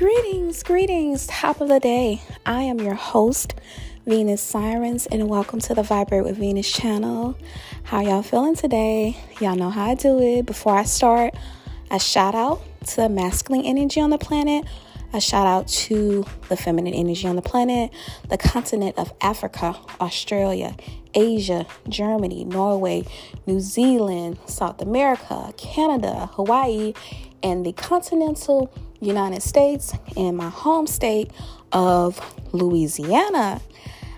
Greetings, greetings, top of the day. I am your host, Venus Sirens, and welcome to the Vibrate with Venus channel. How y'all feeling today? Y'all know how I do it. Before I start, a shout out to the masculine energy on the planet, a shout out to the feminine energy on the planet, the continent of Africa, Australia, Asia, Germany, Norway, New Zealand, South America, Canada, Hawaii, and the continental United States and my home state of Louisiana.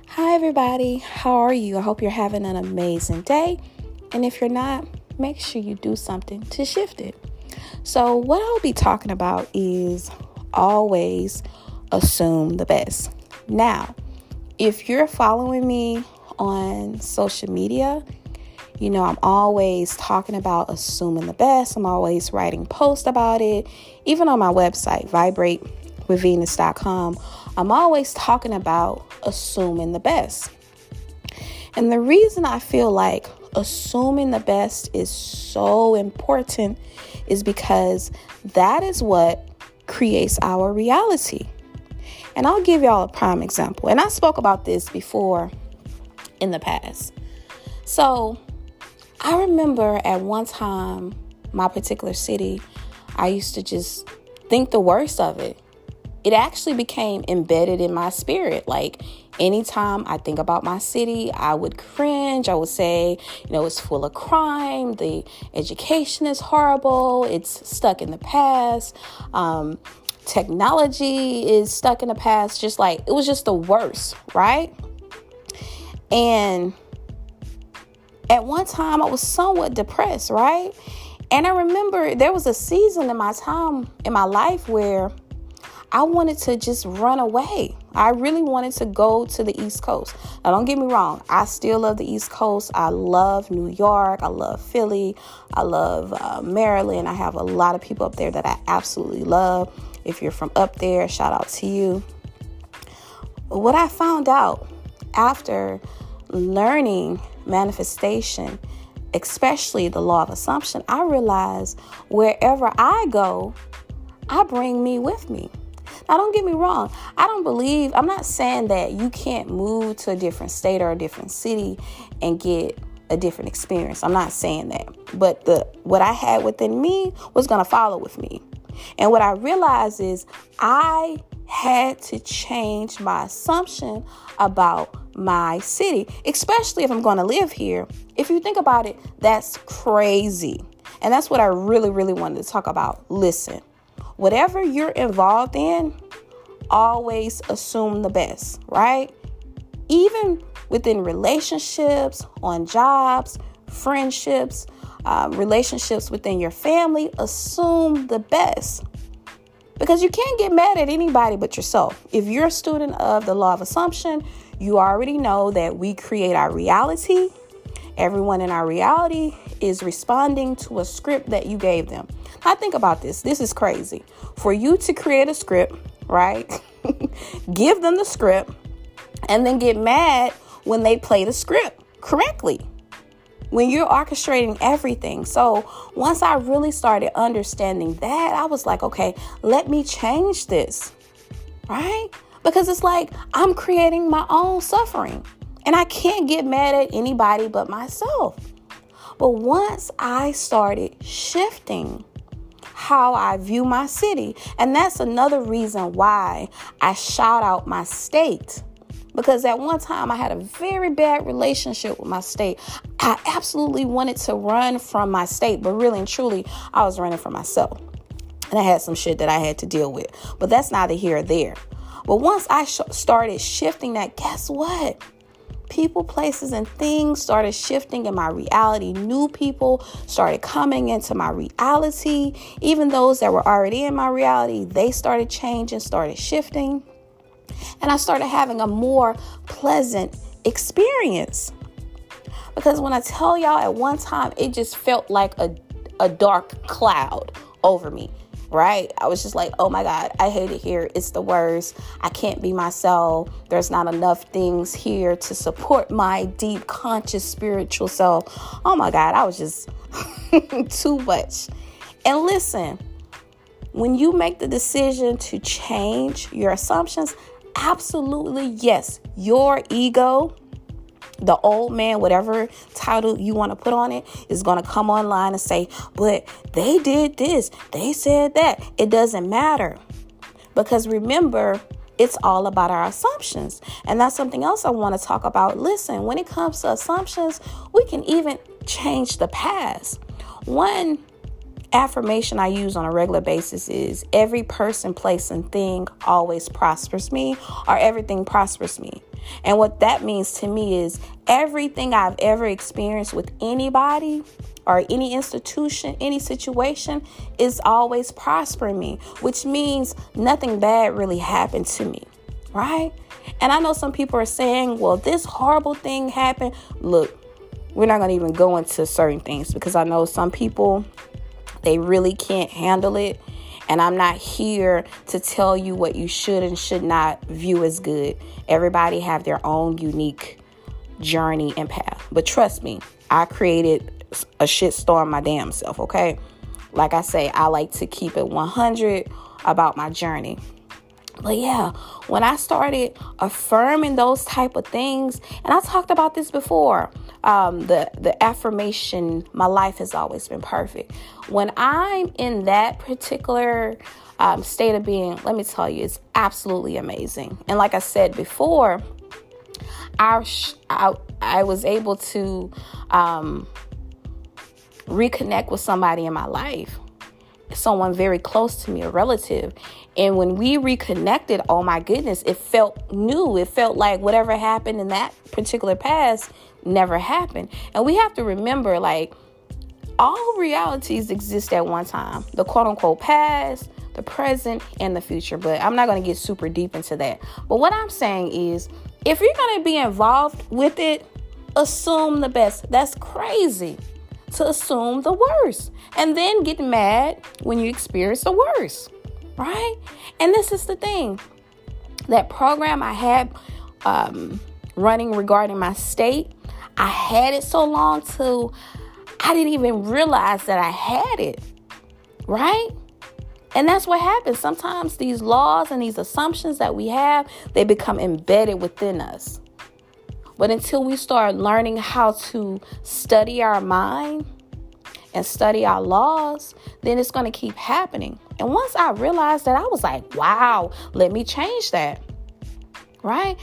Hi, everybody. How are you? I hope you're having an amazing day. And if you're not, make sure you do something to shift it. So, what I'll be talking about is always assume the best. Now, if you're following me on social media, you know, I'm always talking about assuming the best. I'm always writing posts about it. Even on my website, vibratewithvenus.com, I'm always talking about assuming the best. And the reason I feel like assuming the best is so important is because that is what creates our reality. And I'll give y'all a prime example. And I spoke about this before in the past. So, I remember at one time, my particular city, I used to just think the worst of it. It actually became embedded in my spirit. Like anytime I think about my city, I would cringe. I would say, you know, it's full of crime. The education is horrible. It's stuck in the past. Um, technology is stuck in the past. Just like it was just the worst, right? And at one time I was somewhat depressed, right? And I remember there was a season in my time in my life where I wanted to just run away. I really wanted to go to the East Coast. Now, don't get me wrong, I still love the East Coast. I love New York. I love Philly. I love uh, Maryland. I have a lot of people up there that I absolutely love. If you're from up there, shout out to you. What I found out after learning manifestation, especially the law of assumption, I realize wherever I go, I bring me with me. Now, don't get me wrong. I don't believe, I'm not saying that you can't move to a different state or a different city and get a different experience. I'm not saying that. But the what I had within me was going to follow with me. And what I realized is I had to change my assumption about my city, especially if I'm going to live here. If you think about it, that's crazy. And that's what I really, really wanted to talk about. Listen, whatever you're involved in, always assume the best, right? Even within relationships, on jobs, friendships, um, relationships within your family, assume the best. Because you can't get mad at anybody but yourself. If you're a student of the law of assumption, you already know that we create our reality. Everyone in our reality is responding to a script that you gave them. Now, think about this. This is crazy. For you to create a script, right? Give them the script and then get mad when they play the script correctly. When you're orchestrating everything. So, once I really started understanding that, I was like, okay, let me change this, right? because it's like I'm creating my own suffering and I can't get mad at anybody but myself. But once I started shifting how I view my city, and that's another reason why I shout out my state. Because at one time I had a very bad relationship with my state. I absolutely wanted to run from my state, but really and truly, I was running from myself. And I had some shit that I had to deal with. But that's neither here or there. But once I sh- started shifting that, guess what? People, places, and things started shifting in my reality. New people started coming into my reality. Even those that were already in my reality, they started changing, started shifting. And I started having a more pleasant experience. Because when I tell y'all at one time, it just felt like a, a dark cloud over me right? I was just like, oh my God, I hate it here. It's the worst. I can't be myself. There's not enough things here to support my deep, conscious, spiritual self. Oh my God, I was just too much. And listen, when you make the decision to change your assumptions, absolutely yes, your ego, the old man, whatever title you want to put on it, is going to come online and say, but they did this, they said that. It doesn't matter. Because remember, it's all about our assumptions. And that's something else I want to talk about. Listen, when it comes to assumptions, we can even change the past. One affirmation I use on a regular basis is every person, place, and thing always prospers me, or everything prospers me. And what that means to me is everything I've ever experienced with anybody or any institution, any situation is always prospering me, which means nothing bad really happened to me, right? And I know some people are saying, well, this horrible thing happened. Look, we're not going to even go into certain things because I know some people they really can't handle it. And I'm not here to tell you what you should and should not view as good. Everybody have their own unique journey and path. But trust me, I created a shit storm my damn self, okay? Like I say, I like to keep it 100 about my journey. But yeah, when I started affirming those type of things, and I talked about this before, um, the the affirmation, my life has always been perfect. When I'm in that particular um, state of being, let me tell you, it's absolutely amazing. And like I said before, I I, I was able to um, reconnect with somebody in my life someone very close to me, a relative. And when we reconnected, oh my goodness, it felt new. It felt like whatever happened in that particular past never happened. And we have to remember like all realities exist at one time the quote unquote past, the present, and the future. But I'm not going to get super deep into that. But what I'm saying is if you're going to be involved with it, assume the best. That's crazy to assume the worst and then get mad when you experience the worst, right? And this is the thing that program I had um, running regarding my state, I had it so long till I didn't even realize that I had it, right? And that's what happens. Sometimes these laws and these assumptions that we have, they become embedded within us. But until we start learning how to study our mind and study our laws, then it's going to keep happening. And once I realized that, I was like, wow, let me change that. Right?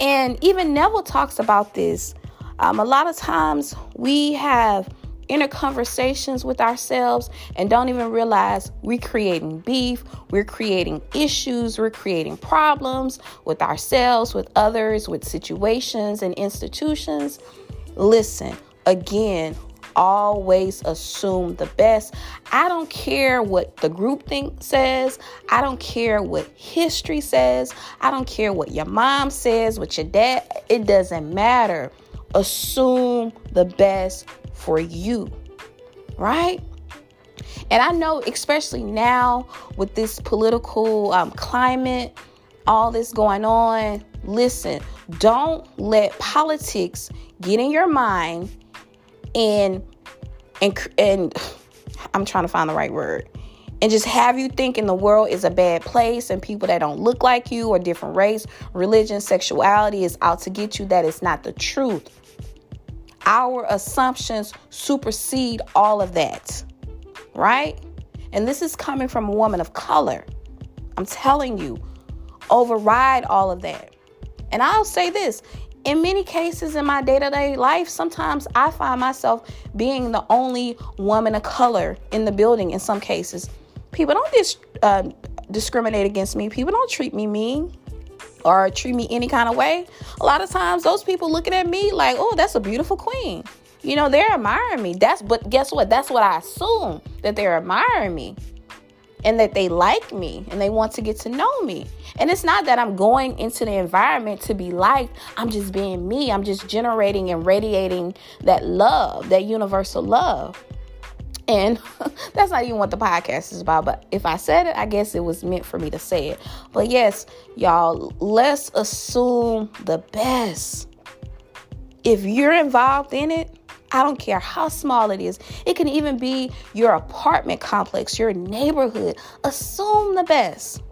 And even Neville talks about this. Um, a lot of times we have inner conversations with ourselves and don't even realize we're creating beef, we're creating issues, we're creating problems with ourselves, with others, with situations and institutions. Listen, again, always assume the best. I don't care what the group think says. I don't care what history says. I don't care what your mom says, what your dad, it doesn't matter. Assume the best for you. Right? And I know, especially now with this political um, climate, all this going on, listen, don't let politics get in your mind and and and I'm trying to find the right word. And just have you thinking the world is a bad place and people that don't look like you or different race, religion, sexuality is out to get you. That is not the truth. Our assumptions supersede all of that, right? And this is coming from a woman of color. I'm telling you, override all of that. And I'll say this in many cases in my day to day life, sometimes I find myself being the only woman of color in the building in some cases. People don't dis- uh, discriminate against me, people don't treat me mean or treat me any kind of way. A lot of times, those people looking at me like, oh, that's a beautiful queen. You know, they're admiring me. That's, but guess what? That's what I assume that they're admiring me and that they like me and they want to get to know me. And it's not that I'm going into the environment to be liked, I'm just being me. I'm just generating and radiating that love, that universal love. And that's not even what the podcast is about. But if I said it, I guess it was meant for me to say it. But yes, y'all, let's assume the best. If you're involved in it, I don't care how small it is. It can even be your apartment complex, your neighborhood. Assume the best.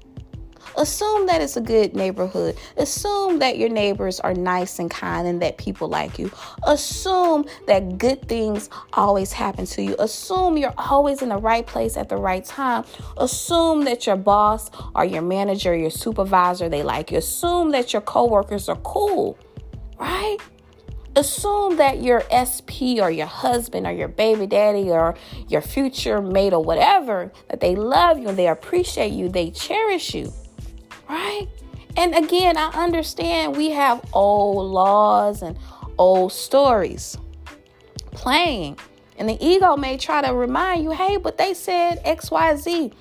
Assume that it's a good neighborhood. Assume that your neighbors are nice and kind and that people like you. Assume that good things always happen to you. Assume you're always in the right place at the right time. Assume that your boss or your manager, your supervisor, they like you. Assume that your coworkers are cool, right? assume that your SP or your husband or your baby daddy or your future mate or whatever that they love you and they appreciate you, they cherish you right? And again, I understand we have old laws and old stories playing. And the ego may try to remind you, hey, but they said XYZ.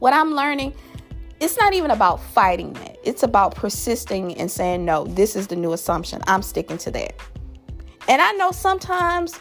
What I'm learning, it's not even about fighting that. It's about persisting and saying, no, this is the new assumption. I'm sticking to that. And I know sometimes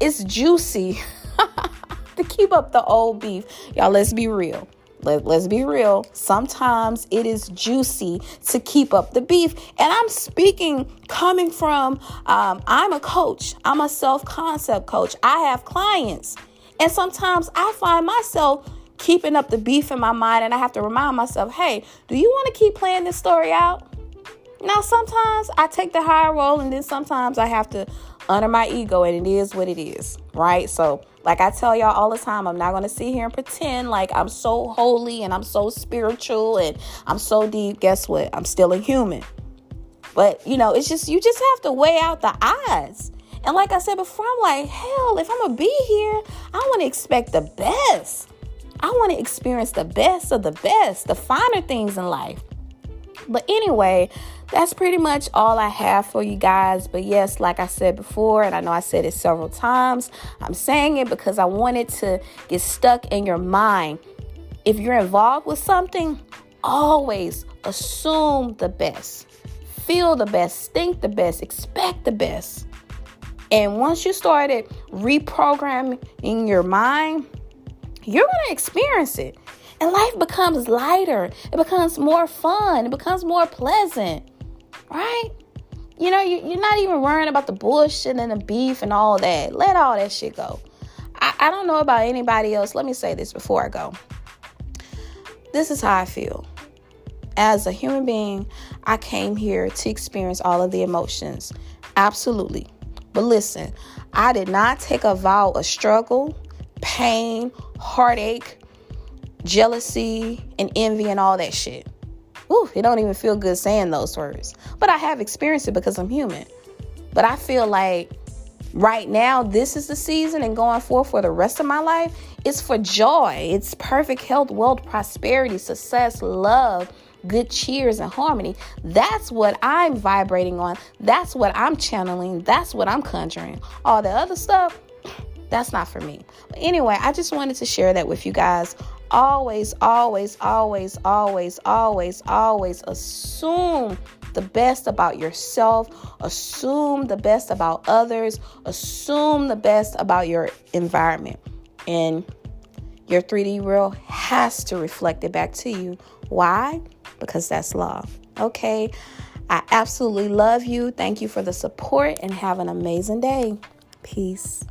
it's juicy to keep up the old beef. Y'all, let's be real. Let, let's be real. Sometimes it is juicy to keep up the beef. And I'm speaking coming from, um, I'm a coach, I'm a self concept coach. I have clients. And sometimes I find myself keeping up the beef in my mind, and I have to remind myself, hey, do you want to keep playing this story out? Now, sometimes I take the high roll, and then sometimes I have to honor my ego, and it is what it is, right? So, like I tell y'all all the time, I'm not going to sit here and pretend like I'm so holy and I'm so spiritual and I'm so deep. Guess what? I'm still a human. But, you know, it's just, you just have to weigh out the odds. And like I said before, I'm like, hell, if I'm going to be here, I want to expect the best. I want to experience the best of the best, the finer things in life. But anyway, that's pretty much all I have for you guys. But yes, like I said before, and I know I said it several times, I'm saying it because I wanted to get stuck in your mind. If you're involved with something, always assume the best, feel the best, think the best, expect the best. And once you started reprogramming in your mind, you're going to experience it. And life becomes lighter, it becomes more fun, it becomes more pleasant, right? You know, you, are not even worrying about the bullshit and the beef and all that. Let all that shit go. I, I don't know about anybody else. Let me say this before I go. This is how I feel. As a human being, I came here to experience all of the emotions. Absolutely. But listen, I did not take a vow of struggle, pain, heartache, jealousy and envy and all that shit. Ooh, it don't even feel good saying those words. But I have experienced it because I'm human. But I feel like right now, this is the season and going forth for the rest of my life, it's for joy. It's perfect health, wealth, prosperity, success, love, good cheers, and harmony. That's what I'm vibrating on. That's what I'm channeling. That's what I'm conjuring. All the other stuff, that's not for me. But anyway, I just wanted to share that with you guys always, always, always, always, always, always assume the best about yourself, assume the best about others, assume the best about your environment. And your 3D world has to reflect it back to you. Why? Because that's love. Okay. I absolutely love you. Thank you for the support and have an amazing day. Peace.